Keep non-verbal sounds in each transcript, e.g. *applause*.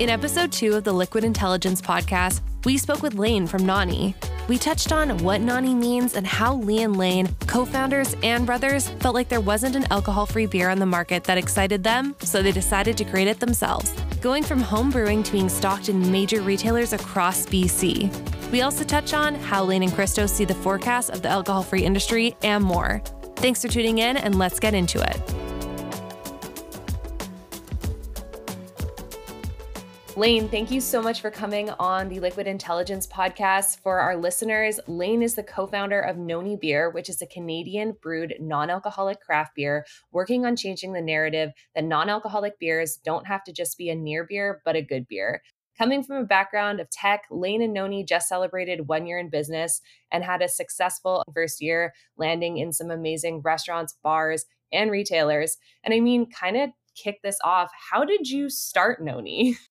In episode two of the Liquid Intelligence podcast, we spoke with Lane from Nonny. We touched on what Nonny means and how Lee and Lane, co founders and brothers, felt like there wasn't an alcohol free beer on the market that excited them, so they decided to create it themselves, going from home brewing to being stocked in major retailers across BC. We also touch on how Lane and Christos see the forecast of the alcohol free industry and more. Thanks for tuning in, and let's get into it. Lane, thank you so much for coming on the Liquid Intelligence podcast. For our listeners, Lane is the co founder of Noni Beer, which is a Canadian brewed non alcoholic craft beer, working on changing the narrative that non alcoholic beers don't have to just be a near beer, but a good beer. Coming from a background of tech, Lane and Noni just celebrated one year in business and had a successful first year, landing in some amazing restaurants, bars, and retailers. And I mean, kind of kick this off. How did you start Noni? *laughs*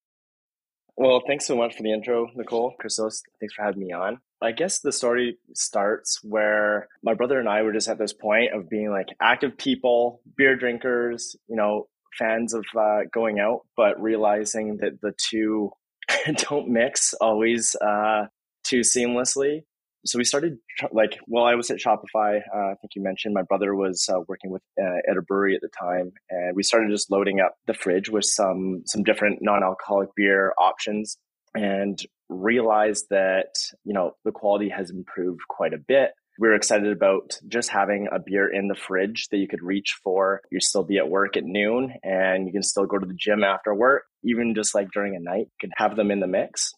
Well, thanks so much for the intro, Nicole. Christos, thanks for having me on. I guess the story starts where my brother and I were just at this point of being like active people, beer drinkers, you know, fans of uh, going out, but realizing that the two *laughs* don't mix always uh, too seamlessly so we started like well i was at shopify uh, i think you mentioned my brother was uh, working with uh, at a brewery at the time and we started just loading up the fridge with some some different non-alcoholic beer options and realized that you know the quality has improved quite a bit we were excited about just having a beer in the fridge that you could reach for. You still be at work at noon and you can still go to the gym after work, even just like during a night, you could have them in the mix.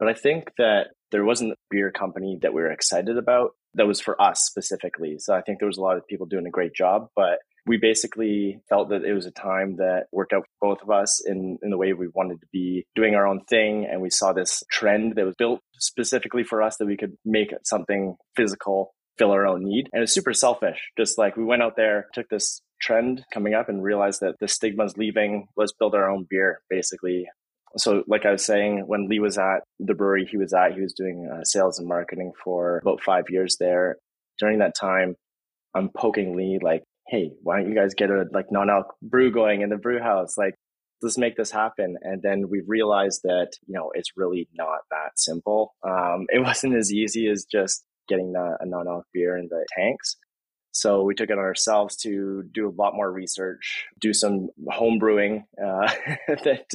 But I think that there wasn't a beer company that we were excited about that was for us specifically. So I think there was a lot of people doing a great job, but we basically felt that it was a time that worked out for both of us in, in the way we wanted to be doing our own thing. And we saw this trend that was built specifically for us that we could make something physical fill our own need. And it's super selfish. Just like we went out there, took this trend coming up and realized that the stigma's leaving. Let's build our own beer, basically so like i was saying when lee was at the brewery he was at he was doing uh, sales and marketing for about five years there. During that time i'm poking lee like hey why don't you guys get a like non-alc brew going in the brew house? Like let's make this happen. And then we realized that you know it's really not that simple. Um, *laughs* it wasn't as easy as just getting the, a non-alc beer in the tanks so we took it on ourselves to do a lot more research, do some home brewing uh, *laughs* that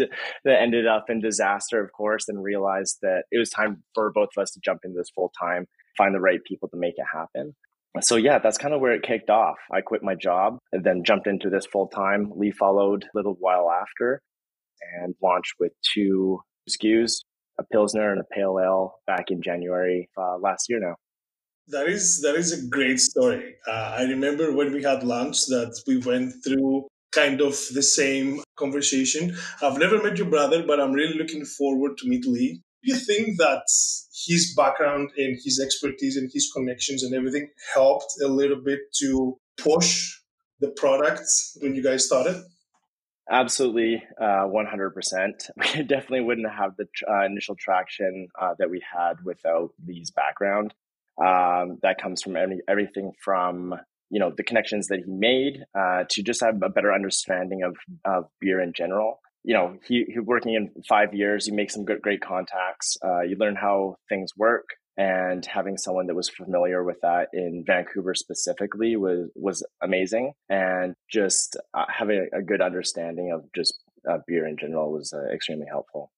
that ended up in disaster, of course, and realized that it was time for both of us to jump into this full time, find the right people to make it happen. So yeah, that's kind of where it kicked off. I quit my job and then jumped into this full time. Lee followed a little while after and launched with two SKUs, a Pilsner and a Pale Ale back in January uh, last year now. That is that is a great story. Uh, I remember when we had lunch that we went through kind of the same conversation. I've never met your brother, but I'm really looking forward to meet Lee. Do you think that his background and his expertise and his connections and everything helped a little bit to push the product when you guys started? Absolutely, uh, 100%. *laughs* We definitely wouldn't have the uh, initial traction uh, that we had without Lee's background. Um, that comes from everything from you know the connections that he made uh, to just have a better understanding of of beer in general. You know, he, he working in five years, you make some good, great contacts. Uh, you learn how things work, and having someone that was familiar with that in Vancouver specifically was was amazing. And just uh, having a, a, good understanding of just uh, beer in general was uh, extremely helpful.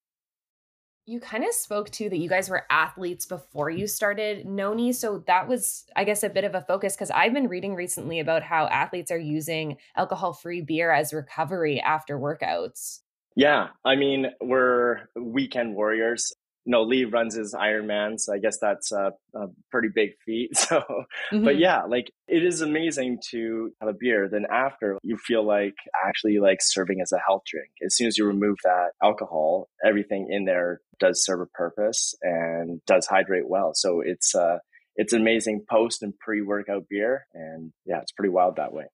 You kind of spoke to that you guys were athletes before you started Noni. So that was, I guess, a bit of a focus because I've been reading recently about how athletes are using alcohol free beer as recovery after workouts. Yeah. I mean, we're weekend warriors no, Lee runs his Ironman, so I guess that's a, a pretty big feat. *laughs* So, mm-hmm. but yeah, like it is amazing to have a beer. Then after, you feel like actually like serving as a health drink. As soon as you remove that alcohol, everything in there does serve a purpose and does hydrate well. So it's uh, it's amazing post and pre workout beer, and yeah, it's pretty wild that way.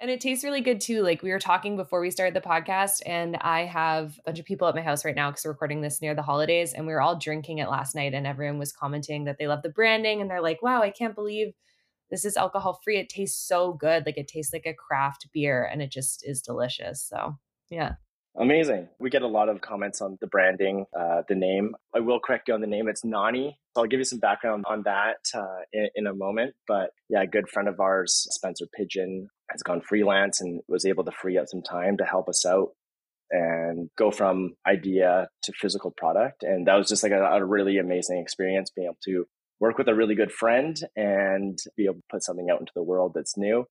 And it tastes really good too. Like we were talking before we started the podcast, and I have a bunch of people at my house right now because we're recording this near the holidays, and we were all drinking it last night, and everyone was commenting that they love the branding, and they're like, "Wow, I can't believe this is alcohol free. It tastes so good. Like it tastes like a craft beer, and it just is delicious." So yeah. Amazing. We get a lot of comments on the branding, uh, the name. I will correct you on the name. It's Nonny. So I'll give you some background on that uh, in, in, a moment. But yeah, a good friend of ours, Spencer Pigeon, has gone freelance and was able to free up some time to help us out and go from idea to physical product. And that was just like a, a really amazing experience being able to work with a really good friend and be able to put something out into the world that's new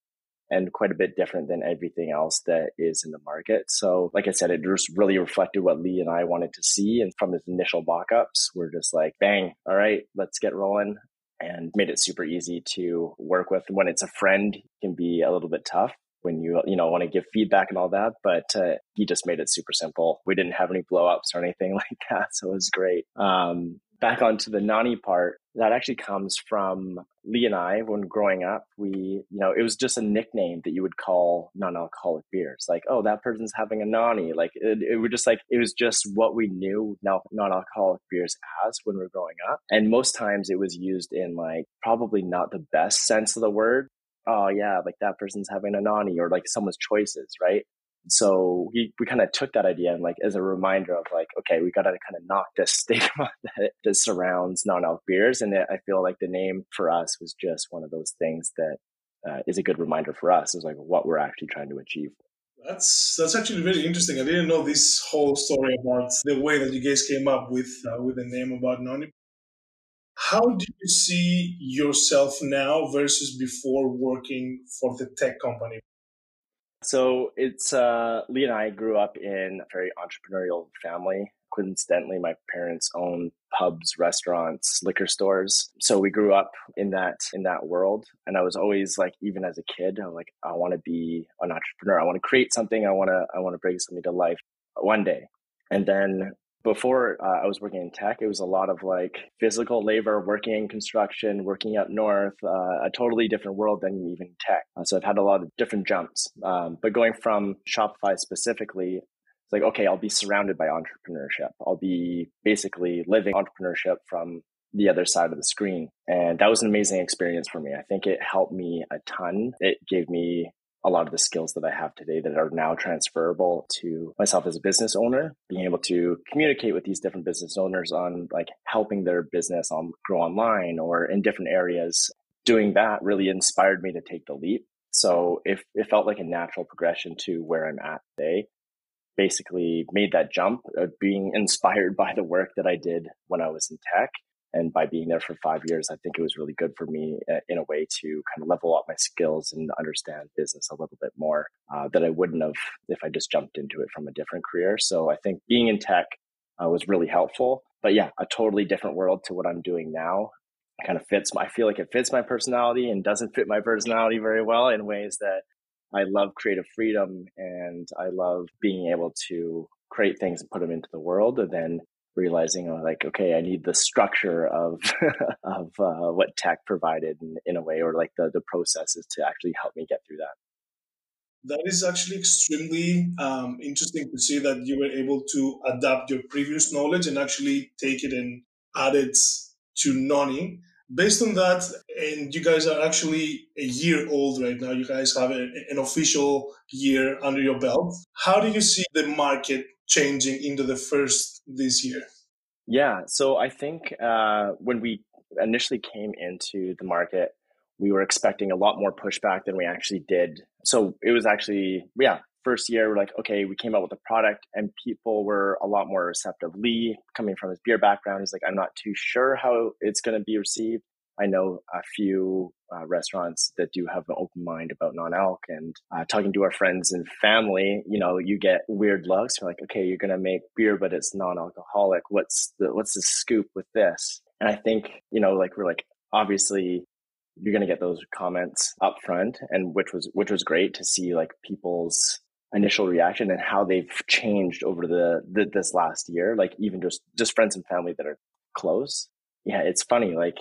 and quite a bit different than everything else that is in the market. So, like I said, it just really reflected what Lee and I wanted to see. And from his initial mock-ups, we're just like, bang, all right, let's get rolling. And made it super easy to work with. When it's a friend, can be a little bit tough when you you know want to give feedback and all that but uh, he just made it super simple we didn't have any blowups or anything *laughs* like that so it was great um, back onto the nonny part that actually comes from lee and i when growing up. We you know it was just a nickname that you would call non-alcoholic beers. Like oh that person's having a nonny. Like it, it was just like it was just what we knew non-alcoholic beers as when we were growing up. And most times it was used in like probably not the best sense of the word. Oh yeah, like that person's having a nonny or like someone's choices, right? So we, we kind of took that idea and like as a reminder of like, okay, we got to kind of knock this *laughs* stigma that, that surrounds non-alc beers. And I feel like the name for us was just one of those things that uh, is a good reminder for us is like what we're actually trying to achieve. That's that's actually very interesting. I didn't know this whole story about the way that you guys came up with uh, with the name about non How do you see yourself now versus before working for the tech company? So it's uh, Lee and I grew up in a very entrepreneurial family. Coincidentally, my parents own pubs, restaurants, liquor stores. So we grew up in that in that world. And I was always like, even as a kid, I'm like, I want to be an entrepreneur. I want to create something. I want to I want to bring something to life one day. And then before uh, I was working in tech, it was a lot of like physical labor, working in construction, working up north, uh, a totally different world than even tech. Uh, so I've had a lot of different jumps. Um, but going from Shopify specifically, it's like, okay, I'll be surrounded by entrepreneurship. I'll be basically living entrepreneurship from the other side of the screen. And that was an amazing experience for me. I think it helped me a ton. It gave me a lot of the skills that I have today that are now transferable to myself as a business owner, being able to communicate with these different business owners on like helping their business on grow online or in different areas. Doing that really inspired me to take the leap. So if it felt like a natural progression to where I'm at today, basically made that jump of being inspired *laughs* by the work that I did when I was in tech and by being there for five years, I think it was really good for me uh, in a way to kind of level up my skills and understand business a little bit more uh, that I wouldn't have if I just jumped into it from a different career. So I think being in tech uh, was really helpful. But yeah, a totally different world to what I'm doing now. It kind of fits. I feel like it fits my personality and doesn't fit my personality very well in ways that I love creative freedom and I love being able to create things and put them into the world and then realizing uh, like okay i need the structure of *laughs* of uh, what tech provided in, in, a way or like the the processes to actually help me get through that. That is actually extremely um, interesting to see that you were able to adapt your previous knowledge and actually take it and add it to nonny based on that and you guys are actually a year old right now. You guys have a, an official year under your belt. How do you see the market changing into the first this year? Yeah, so I think uh, when we initially came into the market, we were expecting a lot more pushback than we actually did. So it was actually, yeah, first year, we're like, okay, we came out with a product and people were a lot more receptive. Lee, coming from his beer background, he's like, I'm not too sure how it's going to be received. I know a few uh, restaurants that do have an open mind about non-alc and uh, talking to our friends and family, you know, you get weird looks. You're like, okay, you're going to make beer, but it's non-alcoholic. What's the, what's the scoop with this? And I think, you know, like we're like, obviously you're going to get those comments up front and which was, which was great to see like people's initial reaction and how they've changed over the, the this last year. Like even just, just friends and family that are close. Yeah. It's funny. Like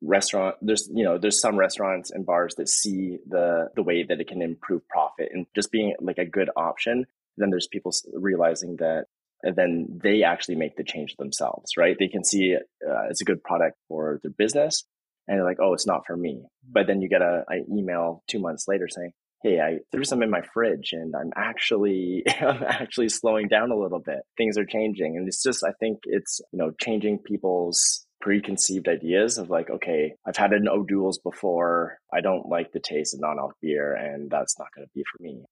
restaurant there's you know there's some restaurants and bars that see the the way that it can improve profit and just being like a good option then there's people realizing that and then they actually make the change themselves right they can see uh, it's a good product for their business and they're like oh it's not for me but then you get a, email two months later saying hey, I threw some in my fridge and I'm actually *laughs* I'm actually slowing down a little bit. Things are changing. And it's just I think it's, you know, changing people's preconceived ideas of like, okay, I've had an O'Doul's before. I don't like the taste of non-alc beer and that's not going to be for me.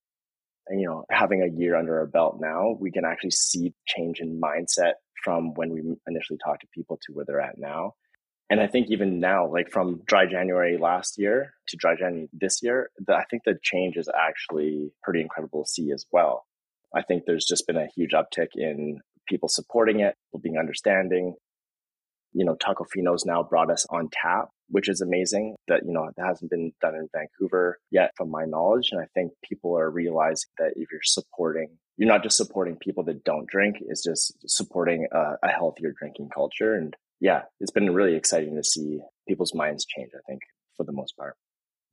And, you know, having a year under our belt now, we can actually see change in mindset from when we initially talked to people to where they're at now. And I think even now, like from dry January last year to dry January this year, the, I think the change is actually pretty incredible to see as well. I think there's just been a huge uptick in people supporting it, people being understanding. You know, Tacofino's now brought us on tap, which is amazing that, you know, that hasn't been done in Vancouver yet from my knowledge. And I think people are realizing that if you're supporting, you're not just supporting people that don't drink, it's just supporting a, a healthier drinking culture. And yeah, it's been really exciting to see people's minds change, I think, for the most part.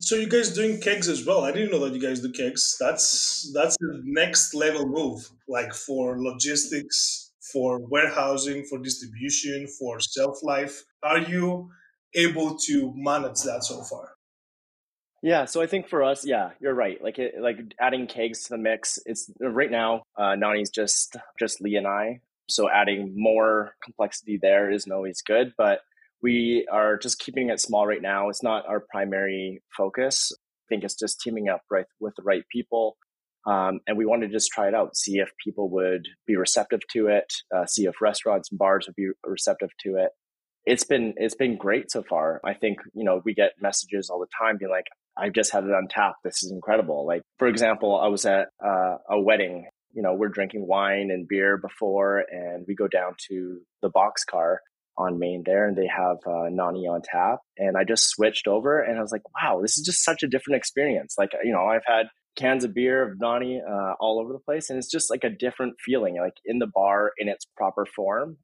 So you guys doing kegs as well? I didn't know that you guys do kegs. That's that's the next level move, like for logistics, for warehousing, for distribution, for shelf life. Are you able to manage that so far? Yeah, so I think for us, yeah, you're right. Like it, like adding kegs to the mix. It's right now. Uh, Nonny's just just Lee and I. So adding more complexity there isn't always good, but we are just keeping it small right now. It's not our primary focus. I think it's just teaming up right with the right people. Um, and we wanted to just try it out, see if people would be receptive to it, uh, see if restaurants and bars would be receptive to it. It's been it's been great so far. I think you know we get messages all the time being like, "I've just had it on tap. This is incredible." Like for example, I was at uh, a wedding you know, we're drinking wine and beer before, and we go down to the boxcar on Main there, and they have uh, Nonny on tap. And I just switched over, and I was like, wow, this is just such a different experience. Like, you know, I've had cans of beer of Nonny uh, all over the place, and it's just like a different feeling. Like in the bar in its proper form,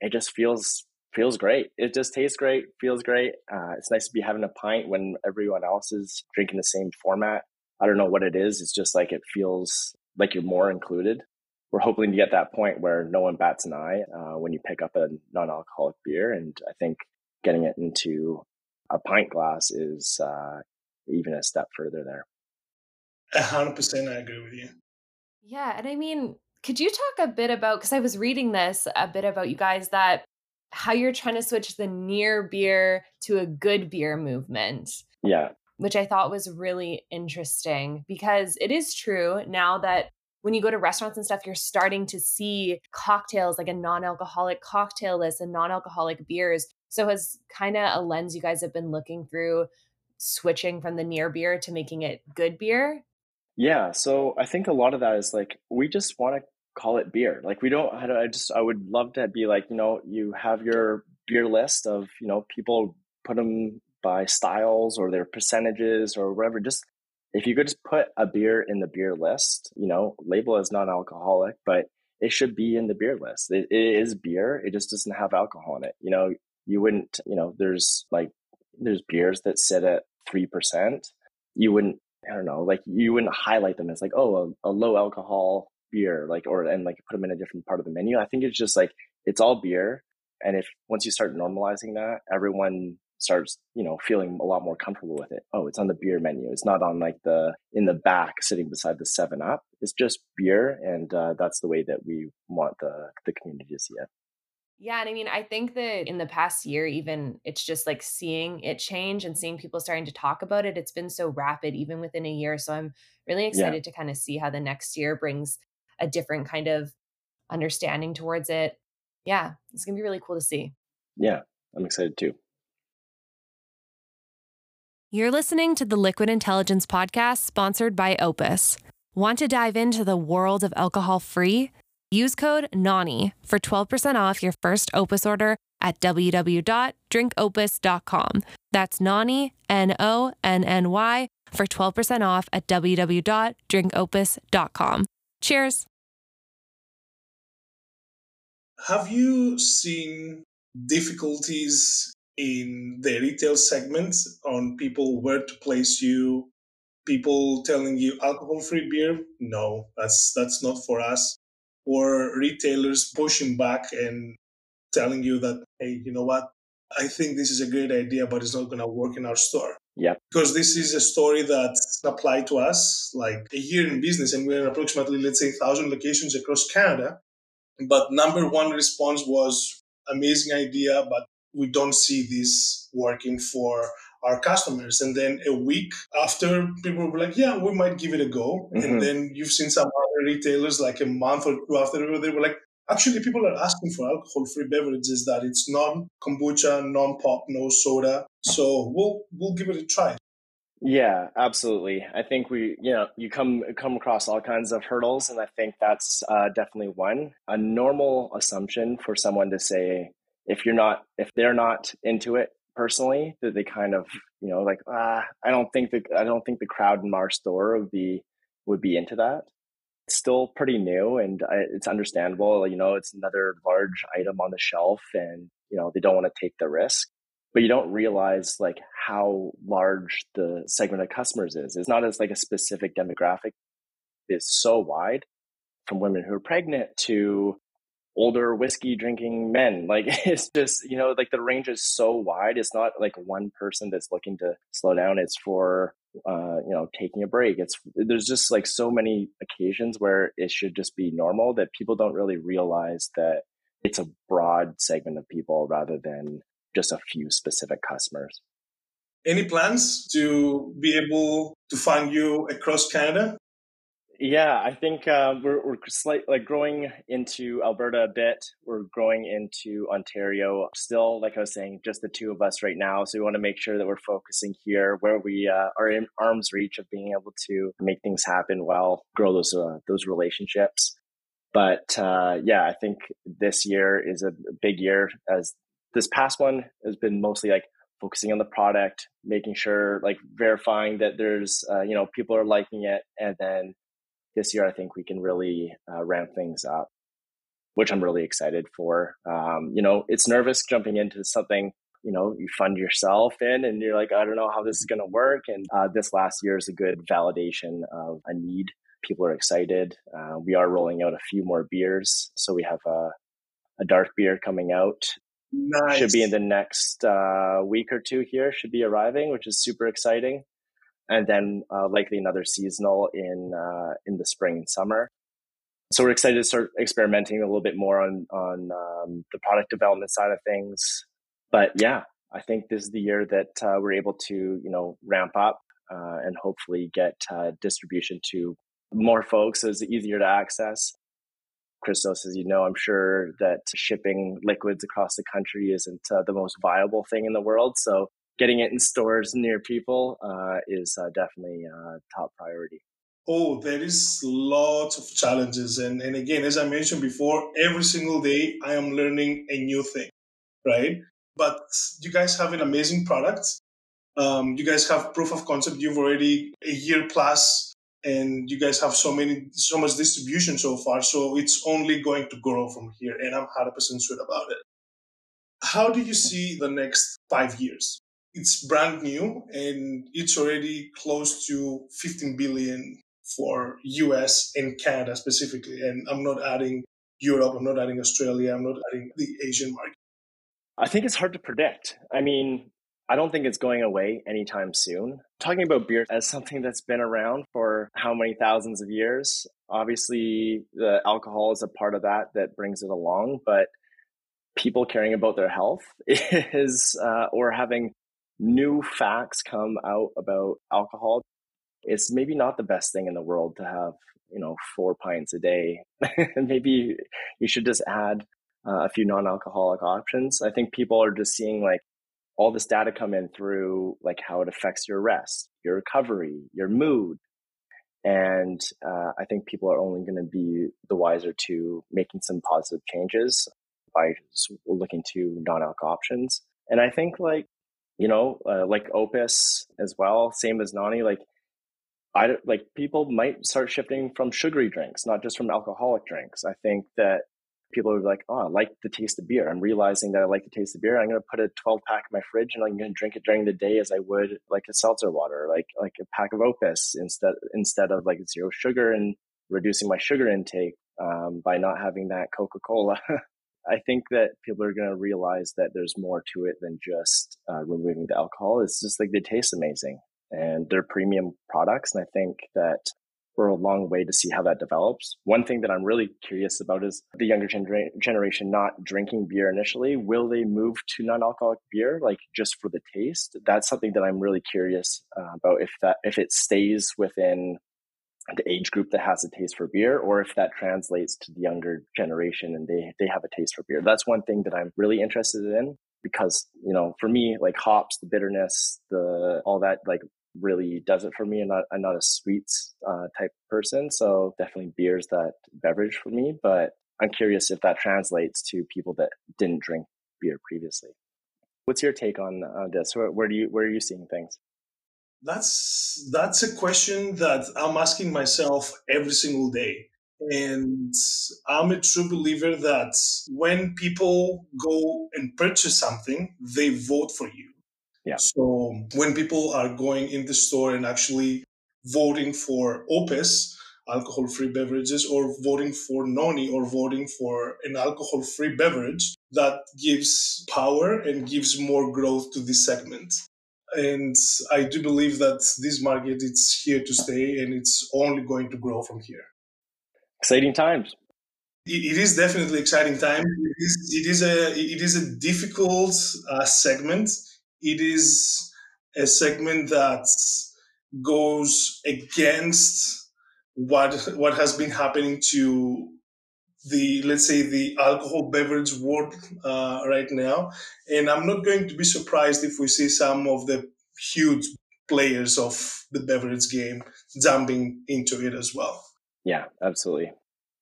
it just feels feels great. It just tastes great, feels great. Uh, it's nice to be having a pint when everyone else is drinking the same format. I don't know what it is. It's just like it feels like you're more included. We're hoping to get that point where no one bats an eye uh, when you pick up a non-alcoholic beer, and I think getting it into a pint glass is uh, even a step further there. A hundred percent, I agree with you. Yeah, and I mean, could you talk a bit about because I was reading this a bit about you guys that how you're trying to switch the near beer to a good beer movement. Yeah which I thought was really interesting because it is true now that when you go to restaurants and stuff, you're starting to see cocktails like a non alcoholic cocktail list and non alcoholic beers. So, has kind of a lens you guys have been looking through switching from the near beer to making it good beer? Yeah. So, I think a lot of that is like we just want to call it beer. Like, we don't, I just, I would love to be like, you know, you have your beer list of, you know, people put them by styles or their percentages or whatever. Just if you could just put a beer in the beer list, you know, label as non alcoholic, but it should be in the beer list. It, it is beer. It just doesn't have alcohol in it. You know, you wouldn't, you know, there's like, there's beers that sit at 3%. You wouldn't, I don't know, like you wouldn't highlight them as like, oh, a, a low alcohol beer, like, or, and like put them in a different part of the menu. I think it's just like, it's all beer. And if once you start normalizing that, everyone starts you know feeling a lot more comfortable with it oh it's on the beer menu it's not on like the in the back sitting beside the seven up it's just beer and uh, that's the way that we want the the community to see it yeah, and I mean, I think that in the past year, even it's just like seeing it change and seeing people starting to talk about it. It's been so rapid, even within a year. So I'm really excited yeah. to kind of see how the next year brings a different kind of understanding towards it. Yeah, it's gonna be really cool to see. Yeah, I'm excited too. You're listening to the Liquid Intelligence Podcast sponsored by Opus. Want to dive into the world of alcohol free? Use code NONNY for 12% off your first Opus order at www.drinkopus.com. That's NONNY, N O N N Y, for 12% off at www.drinkopus.com. Cheers. Have you seen difficulties in the retail segment on people where to place you people telling you alcohol free beer no that's that's not for us or retailers pushing back and telling you that hey you know what i think this is a great idea but it's not going to work in our store Yeah. Because this is a story that's applied to us like a year in business and we're in approximately, let's say, 1,000 locations across Canada. But number one response was amazing idea, but we don't see this working for our customers. And then a week after, people were like, yeah, we might give it a go. Mm-hmm. And then you've seen some other retailers like a month or two after, they were like, actually, people are asking for alcohol free beverages that it's non kombucha, non pop, no soda. So we'll, we'll give it a try. Yeah, absolutely. I think we, you know, you come come across all kinds of hurdles, and I think that's uh, definitely one. A normal assumption for someone to say, if you're not, if they're not into it, personally that they kind of you know like ah I don't think the I don't think the crowd in our store would be would be into that. It's still pretty new and I, it's understandable. You know, it's another large item on the shelf, and you know they don't want to take the risk. But you don't realize like how large the segment of customers is. It's not as like a specific demographic. It's so wide, from women who are pregnant to older whiskey drinking men. *laughs* Like it's just, you know, like the range is so wide. It's not like one person that's looking to slow down. It's for, uh, you know, taking a break. It's, there's just like so many occasions where it should just be normal that people don't really realize that it's a broad segment of people rather than just a few specific customers. Any plans to be able to find you across Canada? Yeah, I think uh, we're we're slight, like growing into Alberta a bit. We're growing into Ontario. Still, like I was saying, just the two of us right now. So we want to make sure that we're focusing here, where we uh, are in arm's reach of being able to make things happen well, grow those uh, those relationships. But uh, yeah, I think this year is a big year. As this past one has been mostly like focusing on the product, making sure like verifying that there's uh, you know people are liking it, and then this year, I think we can really uh, ramp things up, which I'm really excited for. Um, you know, it's nervous jumping into something you know you fund yourself in and you're like i don't know how this is going to work. And uh, this last year is a good validation of a need. People are excited. Uh, we are rolling out a few more beers. So we have a, a dark beer coming out. Nice. should be in the next uh, week or two here should be arriving which is super exciting and then uh, likely another seasonal in uh, in the spring and summer. So we're excited to start experimenting a little bit more on on um, the product development side of things. But yeah, I think this is the year that uh, we're able to you know ramp up uh, and hopefully get uh, distribution to more folks. So it's easier to access. Christos, as you know, I'm sure that shipping liquids across the country isn't uh, the most viable thing in the world. So getting it in stores near people uh, is uh, definitely uh, top priority. Oh, there is lots of challenges, and and again, as I mentioned before, every single day I am learning a new thing, right? But you guys have an amazing product. Um, you guys have proof of concept. You've already a year plus, and you guys have so many, so much distribution so far. So it's only going to grow from here, and I'm hundred percent sure about it. How do you see the next five years? It's brand new and it's already close to 15 billion for US and Canada specifically. And I'm not adding Europe, I'm not adding Australia, I'm not adding the Asian market. I think it's hard to predict. I mean, I don't think it's going away anytime soon. Talking about beer as something that's been around for how many thousands of years, obviously the alcohol is a part of that that brings it along, but people caring about their health *laughs* is uh, or having new facts come out about alcohol, it's maybe not the best thing in the world to have, you know, four pints a day. *laughs* maybe you should just add uh, a few non-alcoholic options. I think people are just seeing like all this data come in through like how it affects your rest, your recovery, your mood. And uh, I think people are only going to be the wiser to making some positive changes by looking to non-alcohol options. And I think like you know, uh, like Opus as well, same as Nonny. Like, I like people might start shifting from sugary drinks, not just from alcoholic drinks. I think that people are like, oh, I like the taste of beer. I'm realizing that I like the taste of beer. I'm going to put a 12 pack in my fridge and I'm going to drink it during the day as I would like a seltzer water, like like a pack of Opus instead instead of like zero sugar and reducing my sugar intake um, by not having that Coca Cola. *laughs* I think that people are going to realize that there's more to it than just uh, removing the alcohol. It's just like they taste amazing and they're premium products. And I think that we're a long way to see how that develops. One thing that I'm really curious about is the younger genera- generation not drinking beer initially. Will they move to non-alcoholic beer, like just for the taste? That's something that I'm really curious uh, about. If that if it stays within the age group that has a taste for beer, or if that translates to the younger generation and they they have a taste for beer. That's one thing that I'm really interested in because you know for me like hops the bitterness the all that like really does it for me. I'm not, I'm not a sweets uh, type person. So definitely beer's that beverage for me. But I'm curious if that translates to people that didn't drink beer previously. What's your take on this? Where, where do you where are you seeing things? That's that's a question that I'm asking myself every single day. And I'm a true believer that when people go and purchase something, they vote for you. Yeah. So when people are going in the store and actually voting for Opus, alcohol free beverages, or voting for Noni or voting for an alcohol free beverage, that gives power and gives more growth to this segment. And I do believe that this market is here to stay and it's only going to grow from here. Exciting times. It is definitely exciting time. It is, it is a it is a difficult uh, segment it is a segment that goes against what what has been happening to the let's say the alcohol beverage world uh, right now. And i'm not going to be surprised if we see some of the huge players of the beverage game jumping into it as well. Yeah absolutely.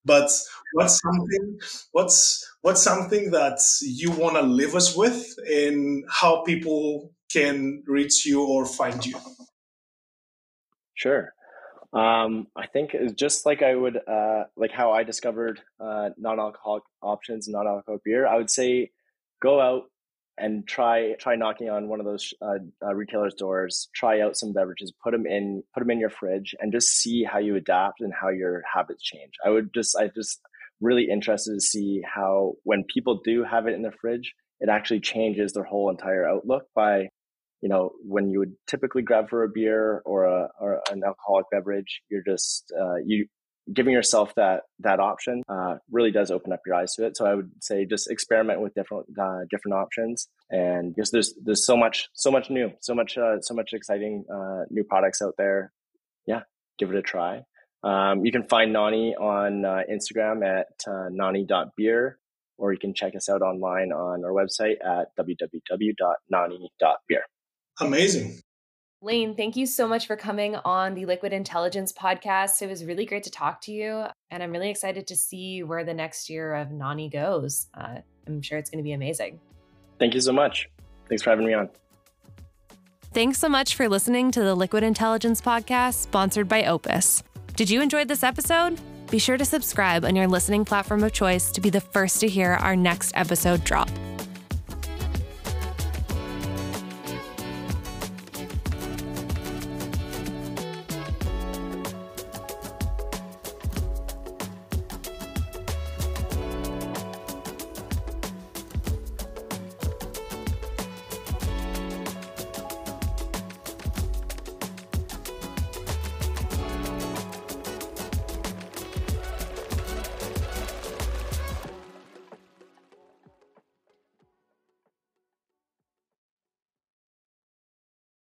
But what's something what's what's something that you want to leave us with and how people can reach you or find you? Sure um, i think just like i would uh, like how i discovered uh, non-alcoholic options non-alcoholic beer i would say go out and try try knocking on one of those uh, uh, retailers' doors. Try out some beverages, put them in put them in your fridge, and just see how you adapt and how your habits change. I would just I just really interested to see how when people do have it in their fridge, it actually changes their whole entire outlook by you know when you would typically grab for a beer or a or an alcoholic beverage you're just uh, you giving yourself that that option uh, really does open up your eyes to it. So I would say just experiment with different uh, different options, and because there's there's so much so much new, so much uh, so much exciting uh, new products out there. Yeah, give it a try. Um, you can find Nonny on uh, Instagram at uh, nonny.beer, or you can check us out online on our website at www.nonny.beer. Amazing. Lane, thank you so much for coming on the Liquid Intelligence podcast. It was really great to talk to you, and I'm really excited to see where the next year of Nonny goes. Uh, I'm sure it's going to be amazing. Thank you so much. Thanks for having me on. Thanks so much for listening to the Liquid Intelligence podcast sponsored by Opus. Did you enjoy this episode? Be sure to subscribe on your listening platform of choice to be the first to hear our next episode drop.